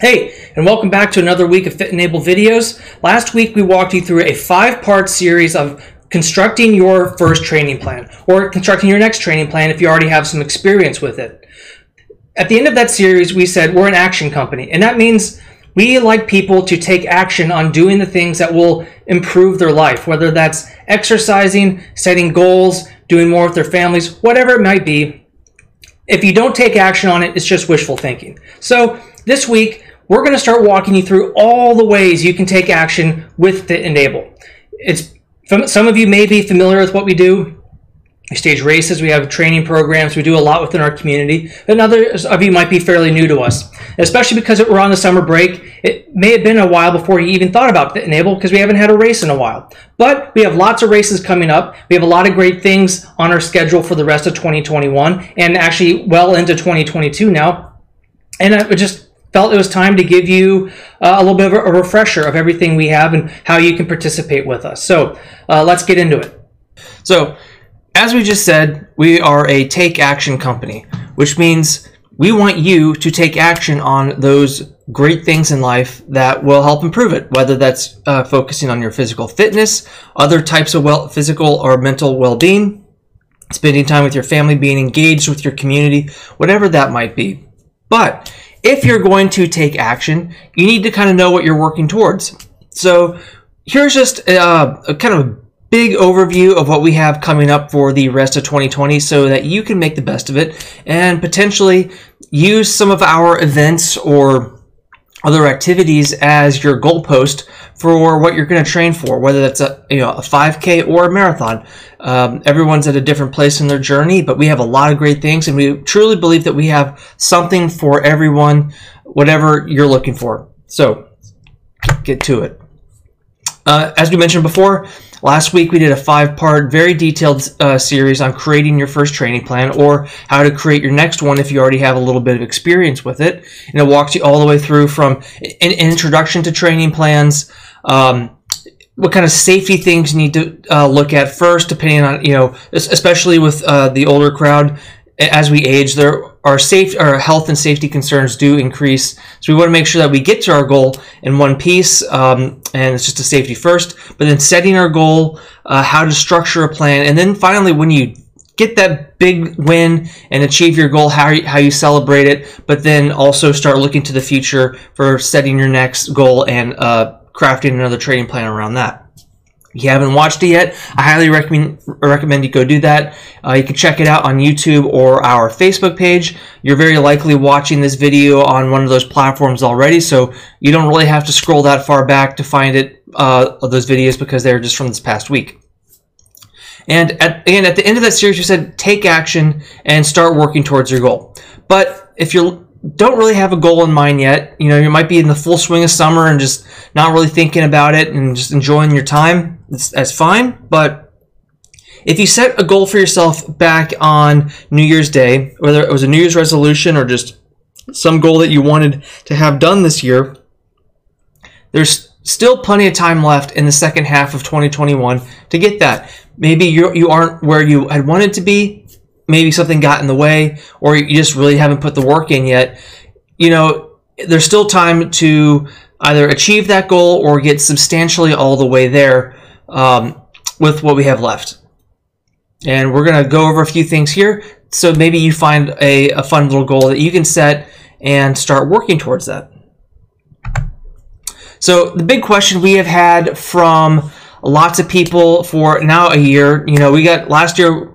Hey, and welcome back to another week of Fit & Able videos. Last week we walked you through a five-part series of constructing your first training plan or constructing your next training plan if you already have some experience with it. At the end of that series, we said we're an action company, and that means we like people to take action on doing the things that will improve their life, whether that's exercising, setting goals, doing more with their families, whatever it might be. If you don't take action on it, it's just wishful thinking. So this week, we're going to start walking you through all the ways you can take action with Fit & Able. It's some of you may be familiar with what we do. We stage races, we have training programs, we do a lot within our community, and others of you might be fairly new to us. Especially because we're on the summer break, it may have been a while before you even thought about Fit & Able because we haven't had a race in a while. But we have lots of races coming up. We have a lot of great things on our schedule for the rest of 2021 and actually well into 2022 now. And I just felt it was time to give you uh, a little bit of a refresher of everything we have and how you can participate with us. So uh, let's get into it. So, as we just said, we are a take action company, which means we want you to take action on those great things in life that will help improve it, whether that's uh, focusing on your physical fitness, other types of well, physical or mental well being, spending time with your family, being engaged with your community, whatever that might be. But if you're going to take action, you need to kind of know what you're working towards. So here's just uh, a kind of big overview of what we have coming up for the rest of 2020 so that you can make the best of it and potentially use some of our events or other activities as your goalpost for what you're going to train for, whether that's a you know a 5K or a marathon. Um, everyone's at a different place in their journey, but we have a lot of great things, and we truly believe that we have something for everyone, whatever you're looking for. So, get to it. Uh, as we mentioned before, last week we did a five-part, very detailed uh, series on creating your first training plan or how to create your next one if you already have a little bit of experience with it. And it walks you all the way through from an, an introduction to training plans. Um, what kind of safety things you need to uh, look at first, depending on you know, especially with uh, the older crowd. As we age, there our safe our health and safety concerns do increase. So we want to make sure that we get to our goal in one piece, um, and it's just a safety first. But then setting our goal, uh, how to structure a plan, and then finally when you get that big win and achieve your goal, how you, how you celebrate it, but then also start looking to the future for setting your next goal and uh, crafting another training plan around that. If you haven't watched it yet, I highly recommend recommend you go do that. Uh, you can check it out on YouTube or our Facebook page. You're very likely watching this video on one of those platforms already, so you don't really have to scroll that far back to find it uh, those videos because they're just from this past week. And at, again, at the end of that series, you said take action and start working towards your goal. But if you're don't really have a goal in mind yet. You know, you might be in the full swing of summer and just not really thinking about it and just enjoying your time. That's, that's fine. But if you set a goal for yourself back on New Year's Day, whether it was a New Year's resolution or just some goal that you wanted to have done this year, there's still plenty of time left in the second half of 2021 to get that. Maybe you you aren't where you had wanted to be, maybe something got in the way or you just really haven't put the work in yet, you know, there's still time to either achieve that goal or get substantially all the way there um, with what we have left. And we're going to go over a few things here. So maybe you find a, a fun little goal that you can set and start working towards that. So the big question we have had from lots of people for now a year, you know, we got last year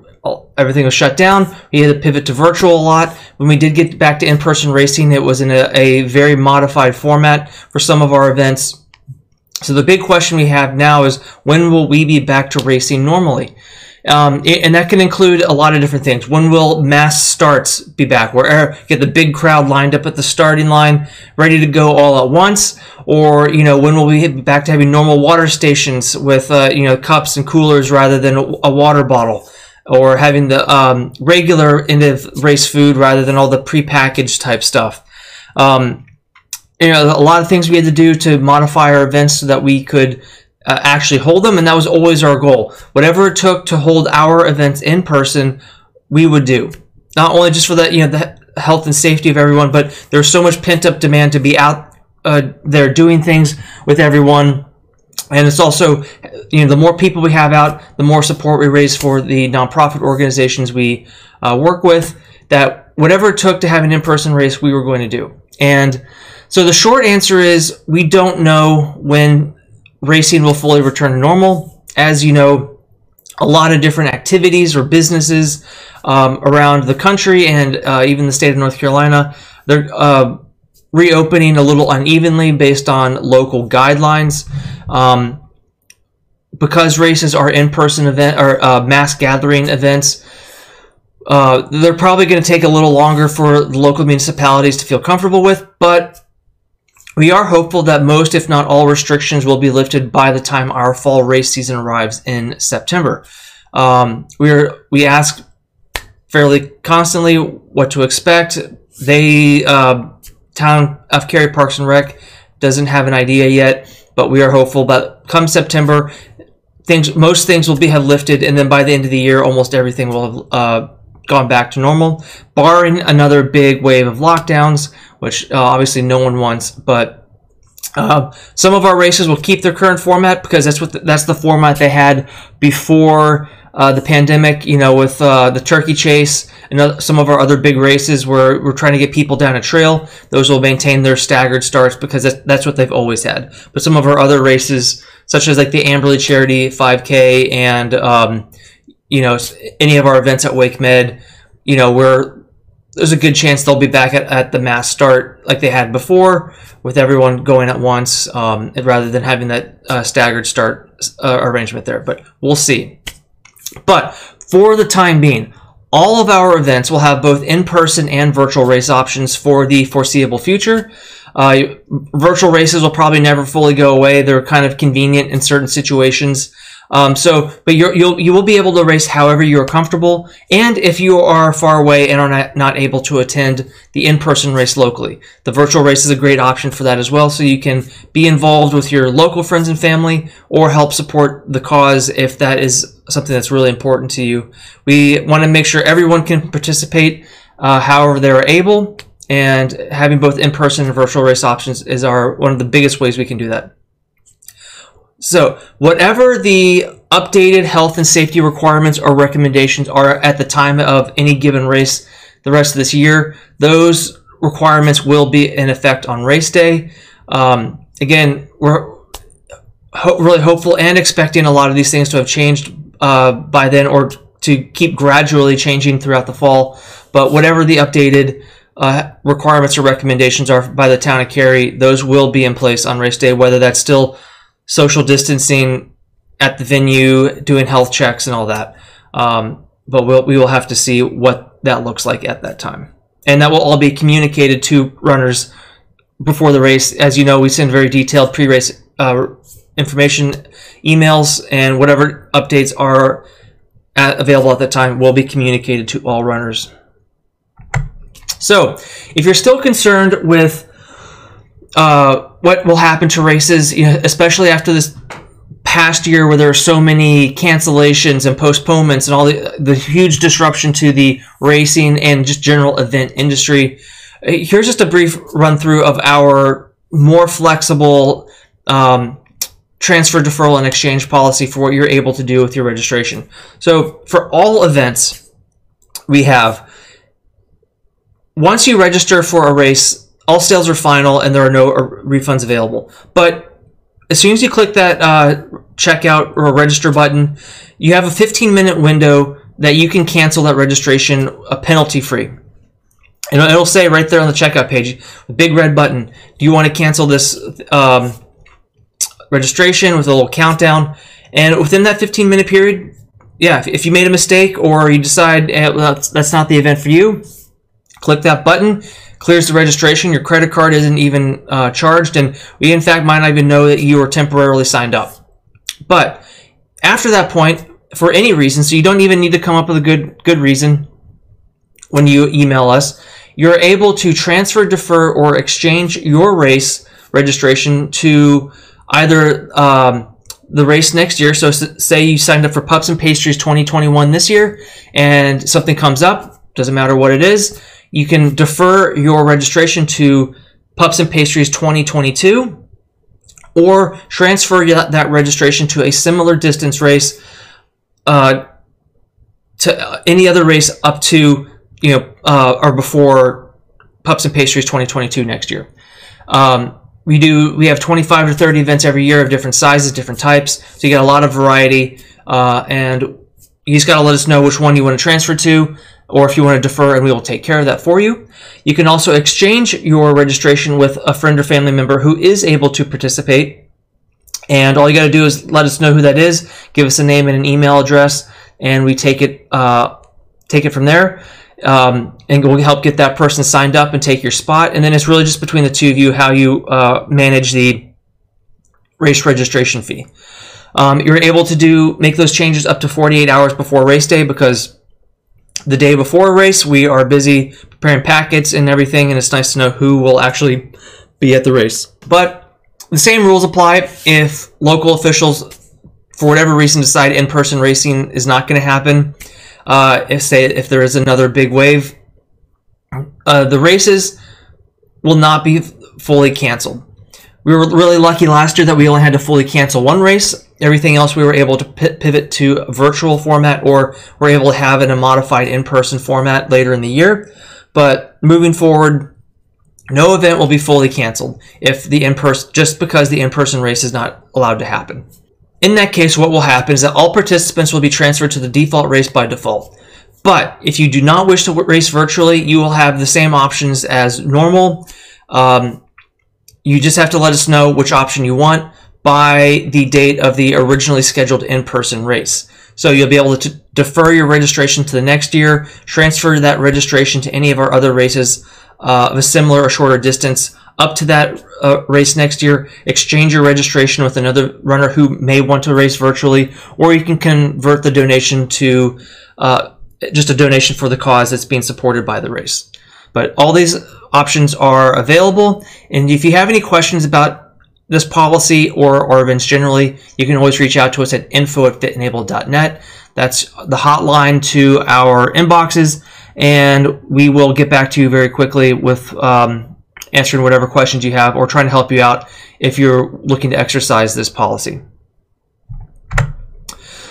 everything was shut down. We had to pivot to virtual a lot. When we did get back to in-person racing, it was in a, a, very modified format for some of our events. So the big question we have now is when will we be back to racing normally? Um, and that can include a lot of different things. When will mass starts be back? Where get the big crowd lined up at the starting line, ready to go all at once? Or you know, when will we be back to having normal water stations with uh, you know cups and coolers rather than a water bottle? Or having the um, regular end of race food rather than all the prepackaged type stuff. Um, you know, a lot of things we had to do to modify our events so that we could uh, actually hold them, and that was always our goal. Whatever it took to hold our events in person, we would do. Not only just for the you know the health and safety of everyone, but there's so much pent up demand to be out uh, they're doing things with everyone. And it's also, you know, the more people we have out, the more support we raise for the nonprofit organizations we uh, work with. That whatever it took to have an in-person race, we were going to do. And so the short answer is we don't know when racing will fully return to normal. As you know, a lot of different activities or businesses um, around the country and uh, even the state of North Carolina, they're uh, reopening a little unevenly based on local guidelines. Um, because races are in-person event or uh, mass gathering events, uh, they're probably going to take a little longer for local municipalities to feel comfortable with, but we are hopeful that most, if not all, restrictions will be lifted by the time our fall race season arrives in September. Um, we are we ask fairly constantly what to expect. They uh, town of Cary Parks and Rec doesn't have an idea yet, but we are hopeful that come September, things most things will be have lifted, and then by the end of the year, almost everything will have uh, gone back to normal, barring another big wave of lockdowns, which uh, obviously no one wants. But uh, some of our races will keep their current format because that's what the, that's the format they had before uh, the pandemic. You know, with uh, the turkey chase and some of our other big races, where we're trying to get people down a trail. Those will maintain their staggered starts because that's, that's what they've always had. But some of our other races, such as like the Amberley Charity 5K and um, you know, any of our events at Wake Med, you know, there's a good chance they'll be back at, at the mass start like they had before, with everyone going at once, um, rather than having that uh, staggered start uh, arrangement there. But we'll see. But for the time being, all of our events will have both in-person and virtual race options for the foreseeable future. Uh, virtual races will probably never fully go away. They're kind of convenient in certain situations. Um, so, but you will you will be able to race however you are comfortable, and if you are far away and are not, not able to attend the in-person race locally, the virtual race is a great option for that as well. So you can be involved with your local friends and family, or help support the cause if that is something that's really important to you. We want to make sure everyone can participate, uh, however they're able, and having both in-person and virtual race options is our one of the biggest ways we can do that. So, whatever the updated health and safety requirements or recommendations are at the time of any given race the rest of this year, those requirements will be in effect on race day. Um, again, we're ho- really hopeful and expecting a lot of these things to have changed uh, by then or to keep gradually changing throughout the fall. But whatever the updated uh, requirements or recommendations are by the town of Cary, those will be in place on race day, whether that's still social distancing at the venue, doing health checks and all that. Um, but we'll, we will have to see what that looks like at that time. And that will all be communicated to runners before the race. As you know, we send very detailed pre race uh, information emails, and whatever updates are at, available at that time will be communicated to all runners. So, if you're still concerned with uh, what will happen to races, you know, especially after this past year where there are so many cancellations and postponements and all the, the huge disruption to the racing and just general event industry. Here's just a brief run through of our more flexible um, transfer, deferral, and exchange policy for what you're able to do with your registration. So for all events, we have once you register for a race, all sales are final and there are no uh, refunds available. But as soon as you click that uh, checkout or register button, you have a 15 minute window that you can cancel that registration uh, penalty free. And it'll say right there on the checkout page, big red button, do you want to cancel this um, registration with a little countdown? And within that 15 minute period, yeah, if, if you made a mistake or you decide eh, that's, that's not the event for you, click that button clears the registration. Your credit card isn't even uh, charged, and we in fact might not even know that you are temporarily signed up. But after that point, for any reason, so you don't even need to come up with a good good reason when you email us, you're able to transfer, defer, or exchange your race registration to either um, the race next year. So, say you signed up for Pups and Pastries 2021 this year, and something comes up, doesn't matter what it is you can defer your registration to Pups and Pastries 2022, or transfer that, registration to a similar distance race uh, to any other race up to you know uh, or before Pups and Pastries 2022 next year. Um, we do we have 25 to 30 events every year of different sizes, different types, so you get a lot of variety. Uh, and you just got to let us know which one you want to transfer to, or if you want to defer, and we will take care of that for you. You can also exchange your registration with a friend or family member who is able to participate. And all you got to do is let us know who that is, give us a name and an email address, and we take it uh, take it from there. Um, and we'll help get that person signed up and take your spot. And then it's really just between the two of you how you uh, manage the race registration fee. Um, you're able to do make those changes up to 48 hours before race day because the day before a race we are busy preparing packets and everything, and it's nice to know who will actually be at the race. But the same rules apply if local officials, for whatever reason, decide in-person racing is not going to happen. Uh, if say if there is another big wave, uh, the races will not be fully canceled. We were really lucky last year that we only had to fully cancel one race. Everything else we were able to pivot to virtual format or we're able to have in a modified in-person format later in the year. But moving forward, no event will be fully canceled if the in-person just because the in-person race is not allowed to happen. In that case, what will happen is that all participants will be transferred to the default race by default. But if you do not wish to race virtually, you will have the same options as normal. Um, you just have to let us know which option you want by the date of the originally scheduled in-person race. So you'll be able to defer your registration to the next year, transfer that registration to any of our other races uh, of a similar or shorter distance up to that uh, race next year, exchange your registration with another runner who may want to race virtually, or you can convert the donation to uh, just a donation for the cause that's being supported by the race. But all these options are available. And if you have any questions about this policy or, or events generally, you can always reach out to us at info at fitandable.net. That's the hotline to our inboxes, and we will get back to you very quickly with um, answering whatever questions you have or trying to help you out if you're looking to exercise this policy.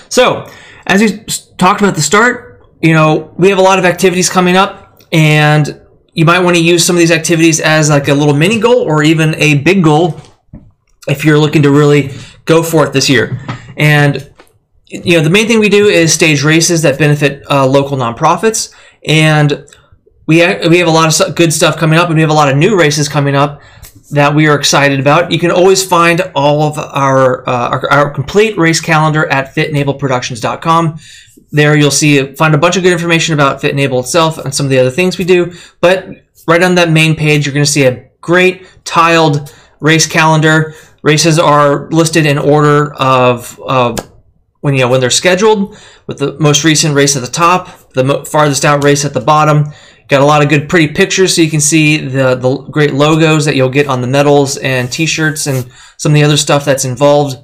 So, as we talked about at the start, you know, we have a lot of activities coming up, and you might want to use some of these activities as like a little mini goal or even a big goal if you're looking to really go for it this year. And you know, the main thing we do is stage races that benefit uh, local nonprofits, and we ha- we have a lot of good stuff coming up, and we have a lot of new races coming up that we are excited about. You can always find all of our uh, our, our complete race calendar at fitandableproductions.com. There you'll see find a bunch of good information about Fit & Able itself and some of the other things we do. But right on that main page, you're going to see a great tiled race calendar. Races are listed in order of uh, when you know when they're scheduled, with the most recent race at the top, the farthest out race at the bottom. Got a lot of good, pretty pictures, so you can see the the great logos that you'll get on the medals and T-shirts and some of the other stuff that's involved.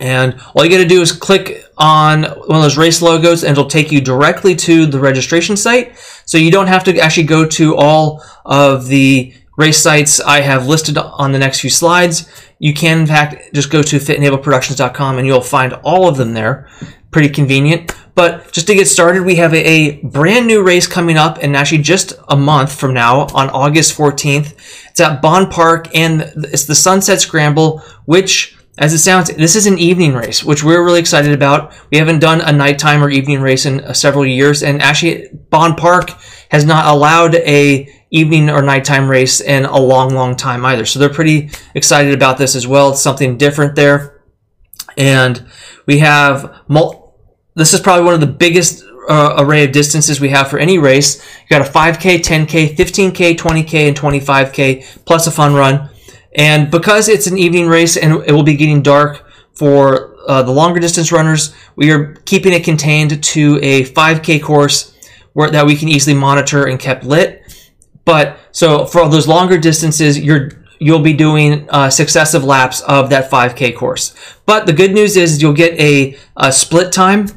And all you got to do is click on one of those race logos and it'll take you directly to the registration site. So you don't have to actually go to all of the race sites I have listed on the next few slides. You can, in fact, just go to fitandableproductions.com and you'll find all of them there. Pretty convenient. But just to get started, we have a, brand new race coming up and actually just a month from now on August 14th. It's at Bond Park and it's the Sunset Scramble, which as it sounds, this is an evening race, which we're really excited about. We haven't done a nighttime or evening race in uh, several years, and actually, Bond Park has not allowed a evening or nighttime race in a long, long time either. So they're pretty excited about this as well. It's something different there, and we have mul- this is probably one of the biggest uh, array of distances we have for any race. You got a 5K, 10K, 15K, 20K, and 25K plus a fun run. And because it's an evening race and it will be getting dark for uh, the longer distance runners, we are keeping it contained to a 5K course where that we can easily monitor and kept lit. But so for those longer distances, you're you'll be doing uh, successive laps of that 5K course. But the good news is you'll get a, a split time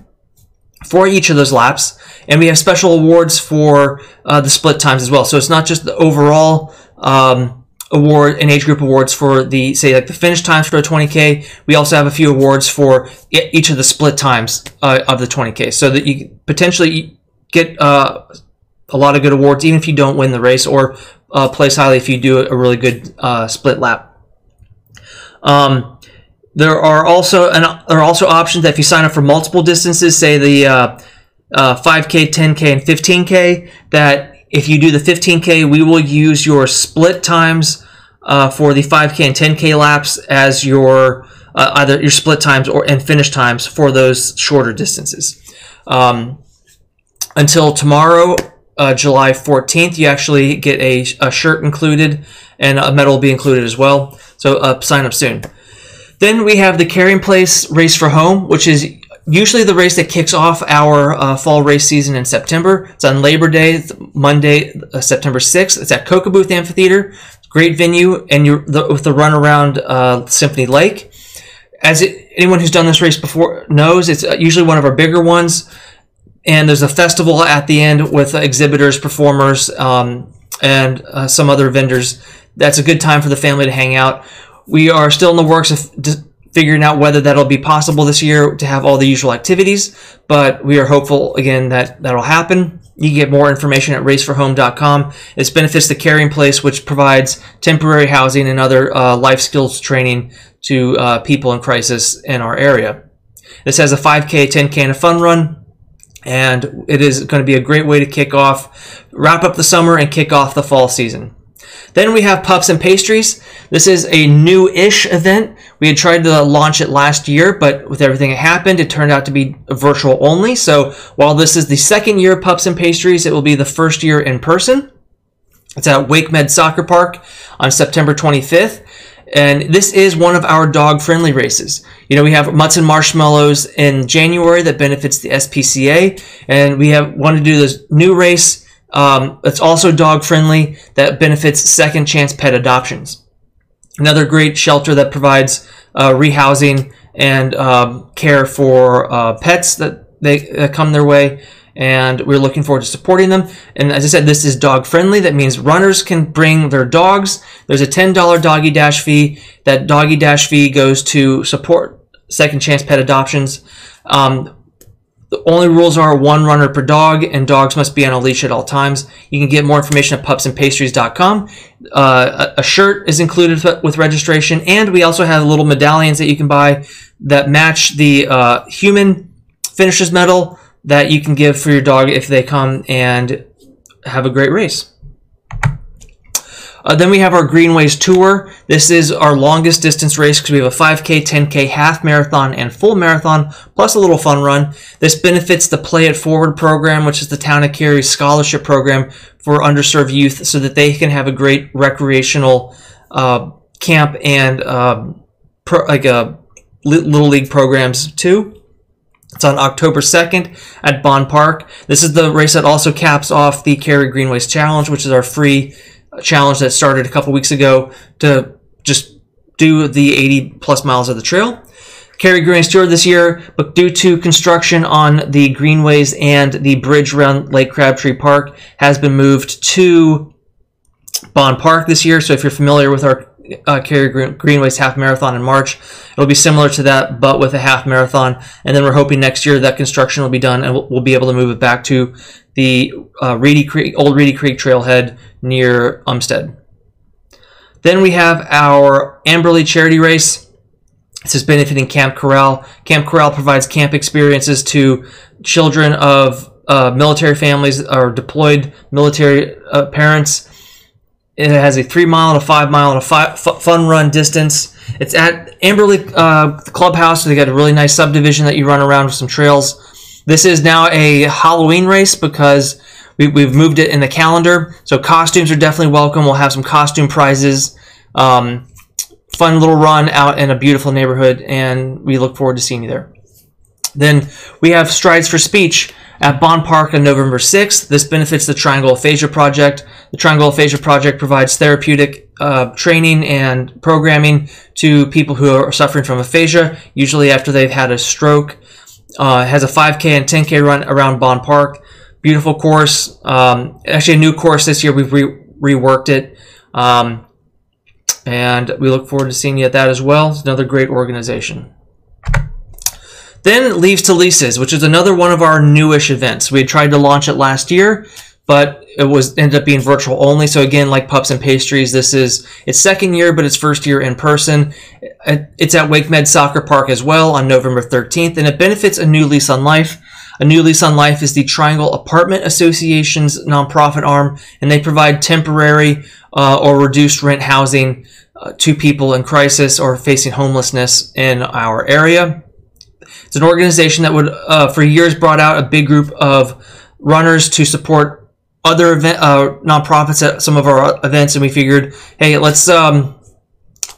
for each of those laps, and we have special awards for uh, the split times as well. So it's not just the overall. Um, award and age group awards for the say like the finish times for a 20k we also have a few awards for each of the split times uh, of the 20k so that you potentially get uh, a lot of good awards even if you don't win the race or uh, place highly if you do a really good uh, split lap um, there are also and there are also options that if you sign up for multiple distances say the 5k 10k and 15k that if you do the 15K, we will use your split times uh, for the 5K and 10K laps as your uh, either your split times or and finish times for those shorter distances. Um, until tomorrow, uh, July 14th, you actually get a, a, shirt included and a medal will be included as well. So uh, sign up soon. Then we have the Carying Place Race for Home, which is usually the race that kicks off our uh, fall race season in September. It's on Labor Day, Monday, uh, September 6th. It's at Booth Amphitheater. Great venue, and you're the, with the run around uh, Symphony Lake. As it, anyone who's done this race before knows, it's uh, usually one of our bigger ones. And there's a festival at the end with exhibitors, performers, um, and uh, some other vendors. That's a good time for the family to hang out. We are still in the works of figuring out whether that'll be possible this year to have all the usual activities, but we are hopeful again that that'll happen. You can get more information at raceforhome.com. This benefits the Carying Place, which provides temporary housing and other uh, life skills training to uh, people in crisis in our area. This has a 5K, 10K, and a fun run, and it is going to be a great way to kick off, wrap up the summer, and kick off the fall season. Then we have Pups and Pastries. This is a new-ish event. We had tried to launch it last year, but with everything that happened, it turned out to be virtual only. So while this is the second year of Pups and Pastries, it will be the first year in person. It's at WakeMed Soccer Park on September 25th. And this is one of our dog friendly races. You know, we have Mutts and Marshmallows in January that benefits the SPCA. And we have wanted to do this new race um, it's also dog friendly that benefits second chance pet adoptions. Another great shelter that provides uh, rehousing and um, care for uh, pets that they that come their way. And we're looking forward to supporting them. And as I said, this is dog friendly. That means runners can bring their dogs. There's a $10 doggy dash fee. That doggy dash fee goes to support second chance pet adoptions. Um, the only rules are one runner per dog, and dogs must be on a leash at all times. You can get more information at pupsandpastries.com. Uh, a, shirt is included with registration, and we also have little medallions that you can buy that match the uh, human finisher's medal that you can give for your dog if they come and have a great race. Uh, then we have our Greenways Tour. This is our longest distance race because we have a 5K, 10K, half marathon, and full marathon, plus a little fun run. This benefits the Play It Forward program, which is the Town of Cary scholarship program for underserved youth so that they can have a great recreational uh, camp and uh, pro, like a uh, little league programs too. It's on October 2nd at Bond Park. This is the race that also caps off the Cary Greenways Challenge, which is our free challenge that started a couple weeks ago to just do the 80 plus miles of the trail. Cary Greenways Tour this year, but due to construction on the greenways and the bridge around Lake Crabtree Park has been moved to Bond Park this year. So if you're familiar with our uh, Cary Greenways half marathon in March. It'll be similar to that, but with a half marathon. And then we're hoping next year that construction will be done and we'll, we'll be able to move it back to the uh, Reedy Creek, old Reedy Creek trailhead near Umstead. Then we have our Amberley charity race. This is benefiting Camp Corral. Camp Corral provides camp experiences to children of uh, military families or deployed military uh, parents. It has a three mile and a five mile and a five, fun run distance. It's at Amberley uh, Clubhouse. So they got a really nice subdivision that you run around with some trails. This is now a Halloween race because we, we've moved it in the calendar. So costumes are definitely welcome. We'll have some costume prizes. Um, fun little run out in a beautiful neighborhood, and we look forward to seeing you there. Then we have Strides for Speech at Bond Park on November 6th. This benefits the Triangle Aphasia Project. The Triangle Aphasia Project provides therapeutic uh, training and programming to people who are suffering from aphasia, usually after they've had a stroke. Uh, has a 5K and 10K run around Bond Park. Beautiful course. Um, actually, a new course this year. We've re- reworked it. Um, And we look forward to seeing you at that as well. It's another great organization. Then Leaves to Leases, which is another one of our newish events. We had tried to launch it last year, but it was ended up being virtual only. So again, like Pups and Pastries, this is its second year, but its first year in person. It's at Wake Med Soccer Park as well on November 13th, and it benefits a new lease on life. A New Lease on Life is the Triangle Apartment Association's nonprofit arm, and they provide temporary uh, or reduced rent housing uh, to people in crisis or facing homelessness in our area. It's an organization that would, uh, for years, brought out a big group of runners to support other event uh, nonprofits at some of our events, and we figured, hey, let's um,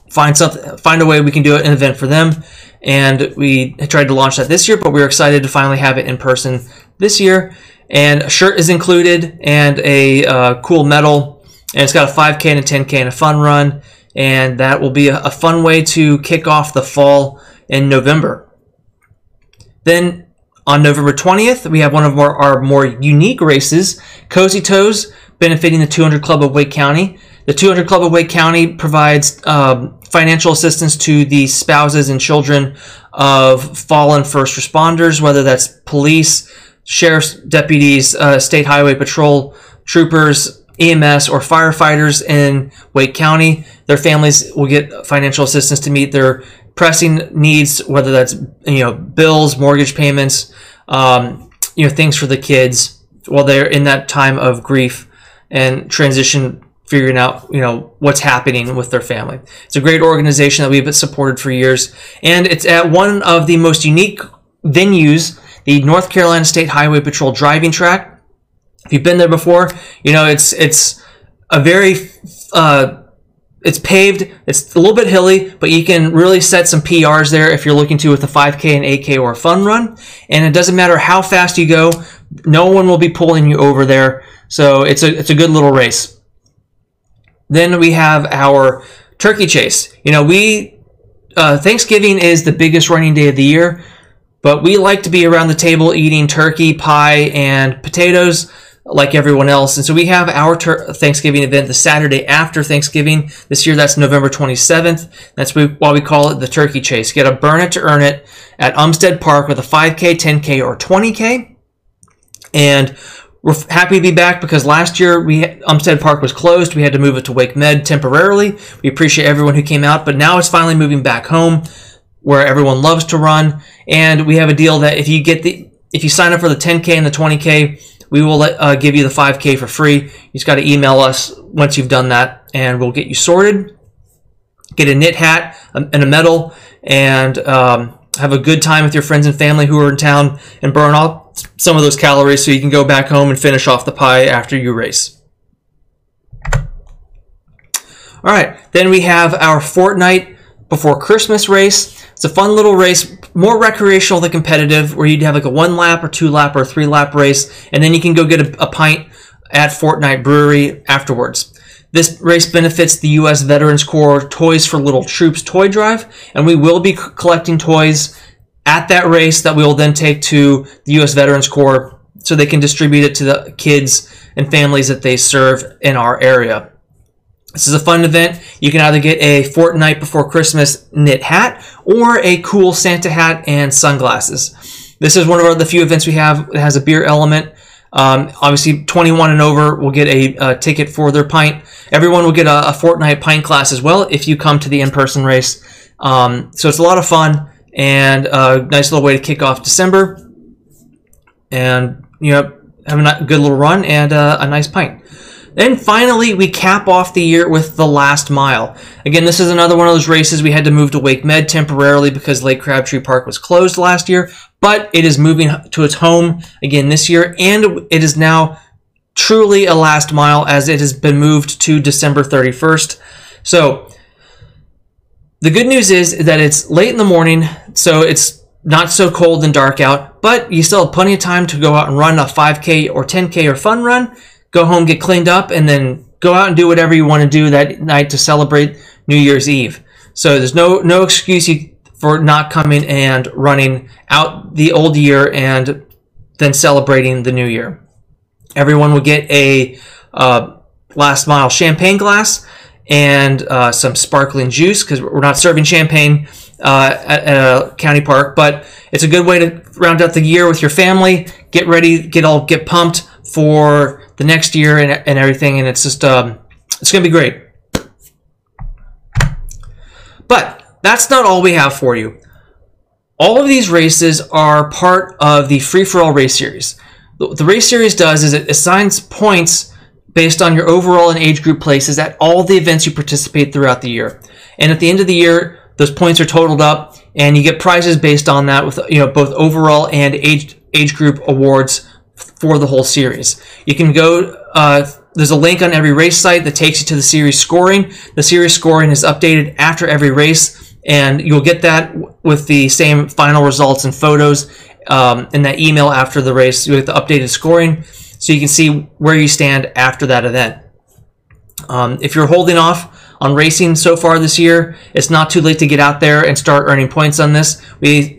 find something, find a way we can do an event for them and we tried to launch that this year, but we are excited to finally have it in person this year. And a shirt is included and a uh, cool medal, and it's got a 5K and a 10K and a fun run, and that will be a, a fun way to kick off the fall in November. Then on November 20th, we have one of our, our more unique races, Cozy Toes, benefiting the 200 Club of Wake County. The 200 Club of Wake County provides um, financial assistance to the spouses and children of fallen first responders, whether that's police, sheriff's deputies, uh, state highway patrol troopers, EMS, or firefighters in Wake County. Their families will get financial assistance to meet their pressing needs, whether that's you know bills, mortgage payments, um, you know things for the kids while they're in that time of grief and transition figuring out you know what's happening with their family. It's a great organization that we've supported for years, and it's at one of the most unique venues, the North Carolina State Highway Patrol driving track. If you've been there before, you know it's it's a very uh, it's paved. It's a little bit hilly, but you can really set some PRs there if you're looking to with a 5K and 8K or a fun run. And it doesn't matter how fast you go, no one will be pulling you over there. So it's a it's a good little race. Then we have our turkey chase. You know, we uh, Thanksgiving is the biggest running day of the year, but we like to be around the table eating turkey, pie, and potatoes like everyone else. And so we have our ter- Thanksgiving event the Saturday after Thanksgiving. This year, that's November 27th. That's why we call it the Turkey Chase. Get a burn it to earn it at Umstead Park with a 5K, 10K, or 20K. And we're happy to be back because last year we Umstead Park was closed. We had to move it to Wake Med temporarily. We appreciate everyone who came out, but now it's finally moving back home where everyone loves to run. And we have a deal that if you get the if you sign up for the 10k and the 20k, we will let, uh, give you the 5k for free. You just got to email us once you've done that, and we'll get you sorted. Get a knit hat and a medal, and um, have a good time with your friends and family who are in town, and burn off some of those calories so you can go back home and finish off the pie after you race. All right, then we have our Fortnight before Christmas race. It's a fun little race, more recreational than competitive, where you'd have like a one lap or two lap or three lap race, and then you can go get a, a pint at Fortnight Brewery afterwards. This race benefits the U.S. Veterans Corps Toys for Little Troops toy drive, and we will be collecting toys at that race that we will then take to the U.S. Veterans Corps so they can distribute it to the kids and families that they serve in our area. This is a fun event. You can either get a Fortnight before Christmas knit hat or a cool Santa hat and sunglasses. This is one of the few events we have that has a beer element. Um, obviously, 21 and over will get a, a, ticket for their pint. Everyone will get a, a Fortnight pint class as well if you come to the in-person race. Um, so it's a lot of fun and a nice little way to kick off December. And, you know, have a good little run and uh, a nice pint. Then finally, we cap off the year with the last mile. Again, this is another one of those races we had to move to Wake Med temporarily because Lake Crabtree Park was closed last year, but it is moving to its home again this year, and it is now truly a last mile as it has been moved to December 31st. So the good news is that it's late in the morning, so it's not so cold and dark out, but you still have plenty of time to go out and run a 5K or 10K or fun run, go home, get cleaned up, and then go out and do whatever you want to do that night to celebrate New Year's Eve. So there's no no excuse for not coming and running out the old year and then celebrating the new year. Everyone will get a uh, last mile champagne glass and uh, some sparkling juice because we're not serving champagne uh, at, at, a county park. But it's a good way to round out the year with your family. Get ready, get all get pumped for the next year and, and everything. And it's just um, it's gonna be great. But that's not all we have for you. All of these races are part of the free for all race series. The race series does is it assigns points based on your overall and age group places at all the events you participate throughout the year. And at the end of the year, those points are totaled up and you get prizes based on that with you know both overall and age age group awards for the whole series. You can go uh, there's a link on every race site that takes you to the series scoring. The series scoring is updated after every race and you'll get that with the same final results and photos um, in that email after the race. with the updated scoring so you can see where you stand after that event. Um, if you're holding off on racing so far this year, it's not too late to get out there and start earning points on this. We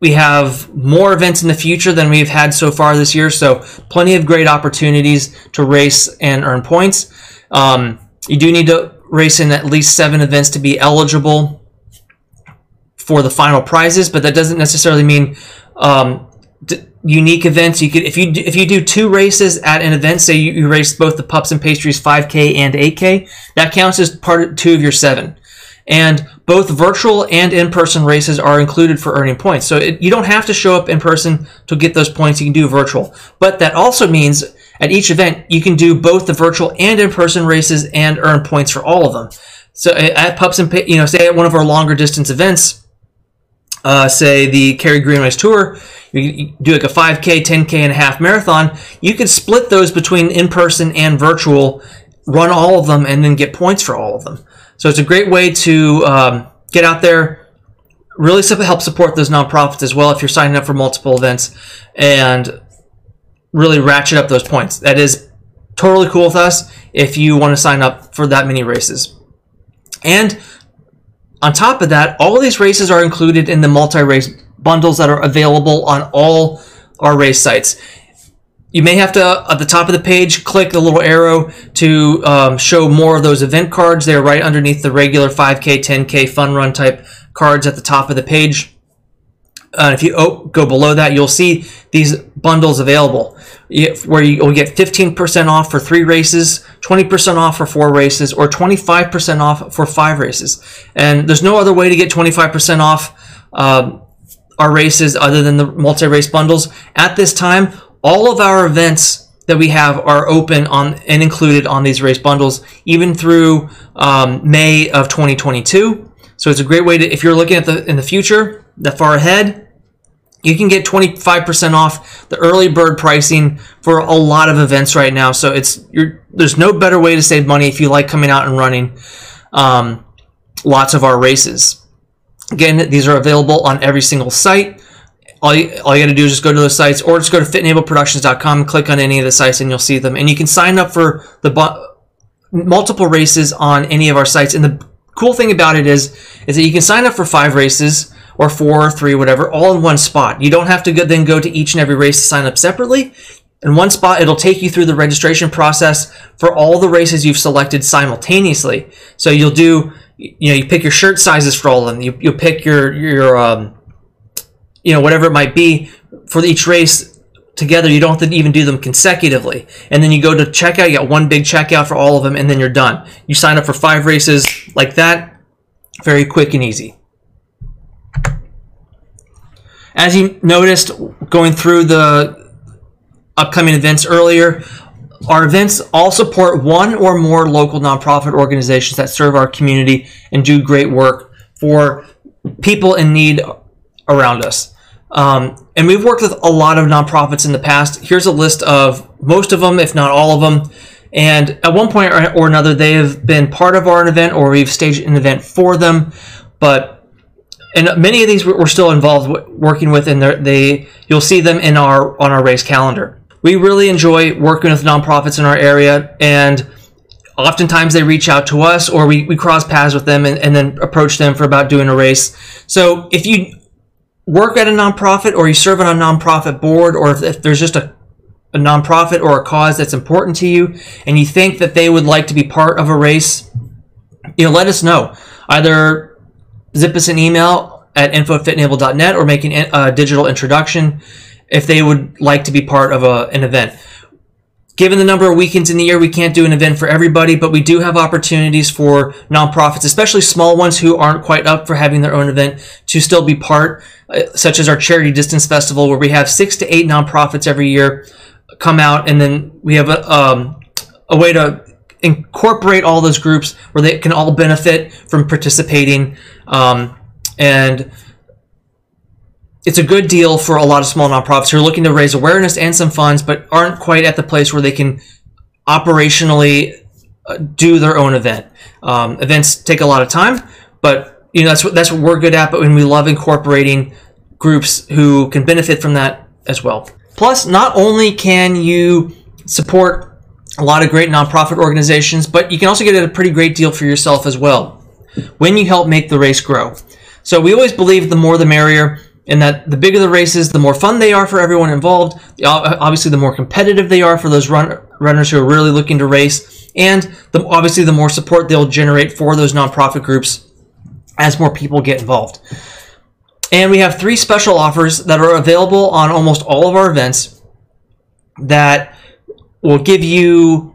we have more events in the future than we've had so far this year, so plenty of great opportunities to race and earn points. Um, you do need to race in at least seven events to be eligible for the final prizes, but that doesn't necessarily mean um, unique events. You could if you if you do two races at an event, say you, you race both the pups and pastries 5K and 8K, that counts as part of two of your seven. And both virtual and in-person races are included for earning points. So it, you don't have to show up in person to get those points. You can do virtual, but that also means at each event you can do both the virtual and in-person races and earn points for all of them. So at pups and you know, say at one of our longer distance events uh, say the Cary Greenways Tour, you do like a 5K, 10K, and a half marathon, you can split those between in person and virtual, run all of them, and then get points for all of them. So it's a great way to um, get out there, really help support those nonprofits as well if you're signing up for multiple events, and really ratchet up those points. That is totally cool with us if you want to sign up for that many races. And on top of that, all of these races are included in the multi-race bundles that are available on all our race sites. You may have to, at the top of the page, click the little arrow to um, show more of those event cards. They're right underneath the regular 5K, 10K fun run type cards at the top of the page. Uh, if you oh, go below that, you'll see these bundles available where you'll get 15% off for three races, 20% off for four races, or 25% off for five races. And there's no other way to get 25% off um, our races other than the multi-race bundles. At this time, all of our events that we have are open on and included on these race bundles, even through um, May of 2022. So it's a great way to, if you're looking at the in the future, the far ahead, you can get 25% off the early bird pricing for a lot of events right now. So it's there's no better way to save money if you like coming out and running um, lots of our races. Again, these are available on every single site. All you, all you got to do is just go to those sites or just go to fitandableproductions.com, click on any of the sites, and you'll see them. And you can sign up for the bu- multiple races on any of our sites. And the cool thing about it is, is that you can sign up for five races or four or three, whatever, all in one spot. You don't have to go, then go to each and every race to sign up separately. In one spot, it'll take you through the registration process for all the races you've selected simultaneously. So you'll do, you know, you pick your shirt sizes for all of them. You, you pick your, your, um, you know, whatever it might be for each race together. You don't have to even do them consecutively. And then you go to checkout, you got one big checkout for all of them, and then you're done. You sign up for five races like that. Very quick and easy. As you noticed going through the upcoming events earlier, our events all support one or more local nonprofit organizations that serve our community and do great work for people in need around us. Um, and we've worked with a lot of nonprofits in the past. Here's a list of most of them, if not all of them. And at one point or another, they have been part of our event or we've staged an event for them. But and many of these we're still involved working with, and they you'll see them in our on our race calendar. We really enjoy working with nonprofits in our area, and oftentimes they reach out to us, or we, we cross paths with them, and, and then approach them for about doing a race. So if you work at a nonprofit, or you serve on a nonprofit board, or if, if there's just a a nonprofit or a cause that's important to you, and you think that they would like to be part of a race you know, let us know. Either zip us an email at info@fitandable.net or make a uh, digital introduction if they would like to be part of a, an event. Given the number of weekends in the year, we can't do an event for everybody, but we do have opportunities for nonprofits, especially small ones who aren't quite up for having their own event, to still be part, uh, such as our Charity Distance Festival, where we have six to eight nonprofits every year come out, and then we have a, um, a way to incorporate all those groups where they can all benefit from participating. Um, and it's a good deal for a lot of small nonprofits who are looking to raise awareness and some funds, but aren't quite at the place where they can operationally uh, do their own event. Um, events take a lot of time, but you know that's what that's what we're good at. But when we love incorporating groups who can benefit from that as well. Plus, not only can you support a lot of great nonprofit organizations, but you can also get a pretty great deal for yourself as well when you help make the race grow. So we always believe the more the merrier in that the bigger the races, the more fun they are for everyone involved. Obviously, the more competitive they are for those run, runners who are really looking to race, and the, obviously, the more support they'll generate for those nonprofit groups as more people get involved. And we have three special offers that are available on almost all of our events that will give you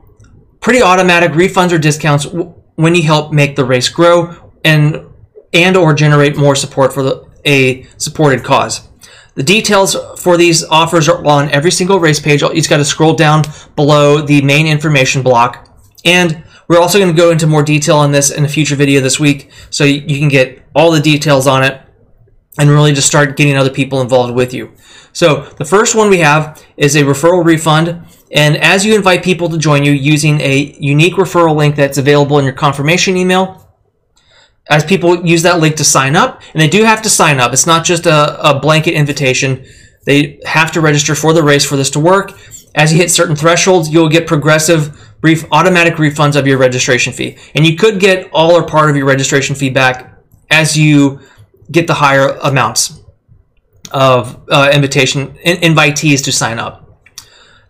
pretty automatic refunds or discounts when you help make the race grow and and or generate more support for the a supported cause. The details for these offers are on every single race page. You just got to scroll down below the main information block. And we're also going to go into more detail on this in a future video this week so you can get all the details on it and really just start getting other people involved with you. So the first one we have is a referral refund. And as you invite people to join you using a unique referral link that's available in your confirmation email, as people use that link to sign up, and they do have to sign up. It's not just a, a blanket invitation. They have to register for the race for this to work. As you hit certain thresholds, you'll get progressive brief automatic refunds of your registration fee. And you could get all or part of your registration fee back as you get the higher amounts of uh, invitation in, invitees to sign up.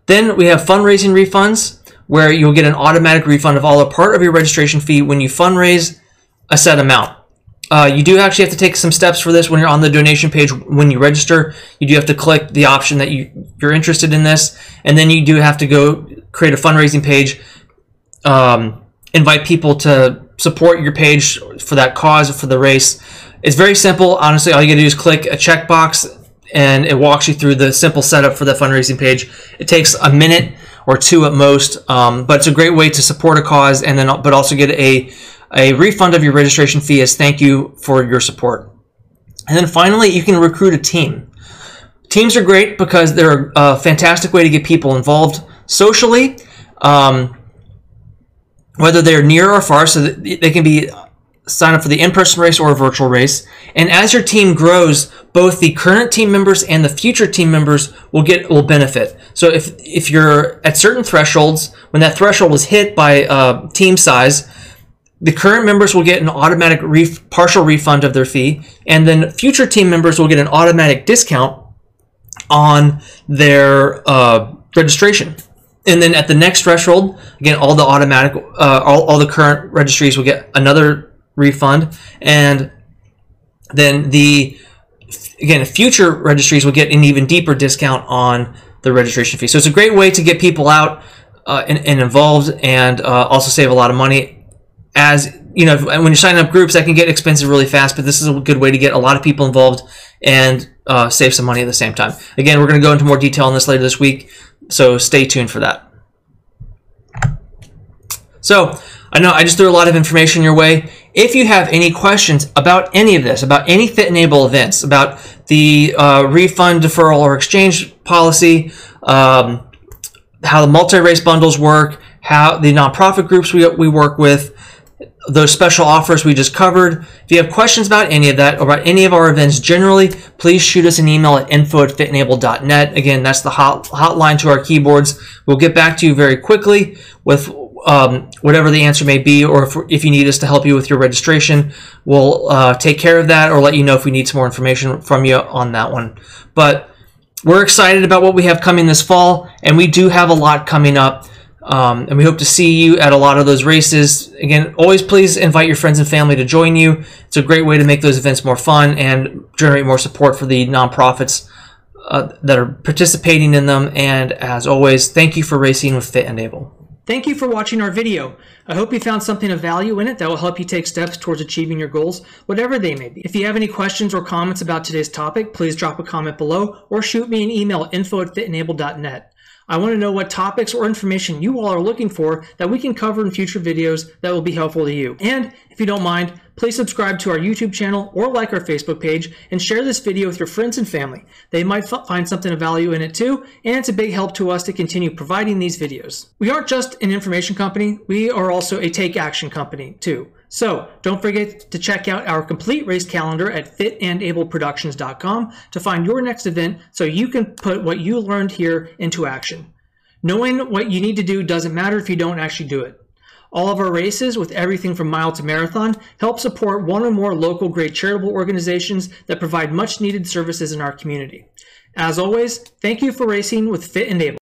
Then we have fundraising refunds where you'll get an automatic refund of all or part of your registration fee when you fundraise a set amount. Uh, you do actually have to take some steps for this when you're on the donation page when you register. You do have to click the option that you, you're interested in this, and then you do have to go create a fundraising page, um, invite people to support your page for that cause for the race. It's very simple. Honestly, all you gotta do is click a checkbox and it walks you through the simple setup for the fundraising page. It takes a minute or two at most, um, but it's a great way to support a cause and then but also get a a refund of your registration fee as thank you for your support. And then finally, you can recruit a team. Teams are great because they're a fantastic way to get people involved socially, um, whether they're near or far, so they can be sign up for the in-person race or a virtual race. And as your team grows, both the current team members and the future team members will get will benefit. So if if you're at certain thresholds, when that threshold is hit by uh, team size, the current members will get an automatic ref- partial refund of their fee, and then future team members will get an automatic discount on their uh, registration. And then at the next threshold, again, all the automatic, uh, all, all the current registries will get another refund, and then the again future registries will get an even deeper discount on the registration fee. So it's a great way to get people out uh, and, and, involved, and uh, also save a lot of money as you know, when you're signing up groups, that can get expensive really fast. But this is a good way to get a lot of people involved and uh, save some money at the same time. Again, we're going to go into more detail on this later this week, so stay tuned for that. So I know I just threw a lot of information your way. If you have any questions about any of this, about any Fit & Able events, about the uh, refund, deferral, or exchange policy, um, how the multi-race bundles work, how the nonprofit groups we, we work with, those special offers we just covered. If you have questions about any of that or about any of our events generally, please shoot us an email at info at fitandable.net. Again, that's the hot, hotline to our keyboards. We'll get back to you very quickly with um, whatever the answer may be, or if, if, you need us to help you with your registration, we'll uh, take care of that or let you know if we need some more information from you on that one. But we're excited about what we have coming this fall, and we do have a lot coming up Um, and we hope to see you at a lot of those races. Again, always please invite your friends and family to join you. It's a great way to make those events more fun and generate more support for the nonprofits uh, that are participating in them. And as always, thank you for racing with Fit and Able. Thank you for watching our video. I hope you found something of value in it that will help you take steps towards achieving your goals, whatever they may be. If you have any questions or comments about today's topic, please drop a comment below or shoot me an email at info at fitandable.net. I want to know what topics or information you all are looking for that we can cover in future videos that will be helpful to you. And if you don't mind, please subscribe to our YouTube channel or like our Facebook page and share this video with your friends and family. They might find something of value in it too, and it's a big help to us to continue providing these videos. We aren't just an information company, we are also a take action company too. So don't forget to check out our complete race calendar at fitandableproductions.com to find your next event so you can put what you learned here into action. Knowing what you need to do doesn't matter if you don't actually do it. All of our races, with everything from mile to marathon, help support one or more local great charitable organizations that provide much needed services in our community. As always, thank you for racing with Fit and Able.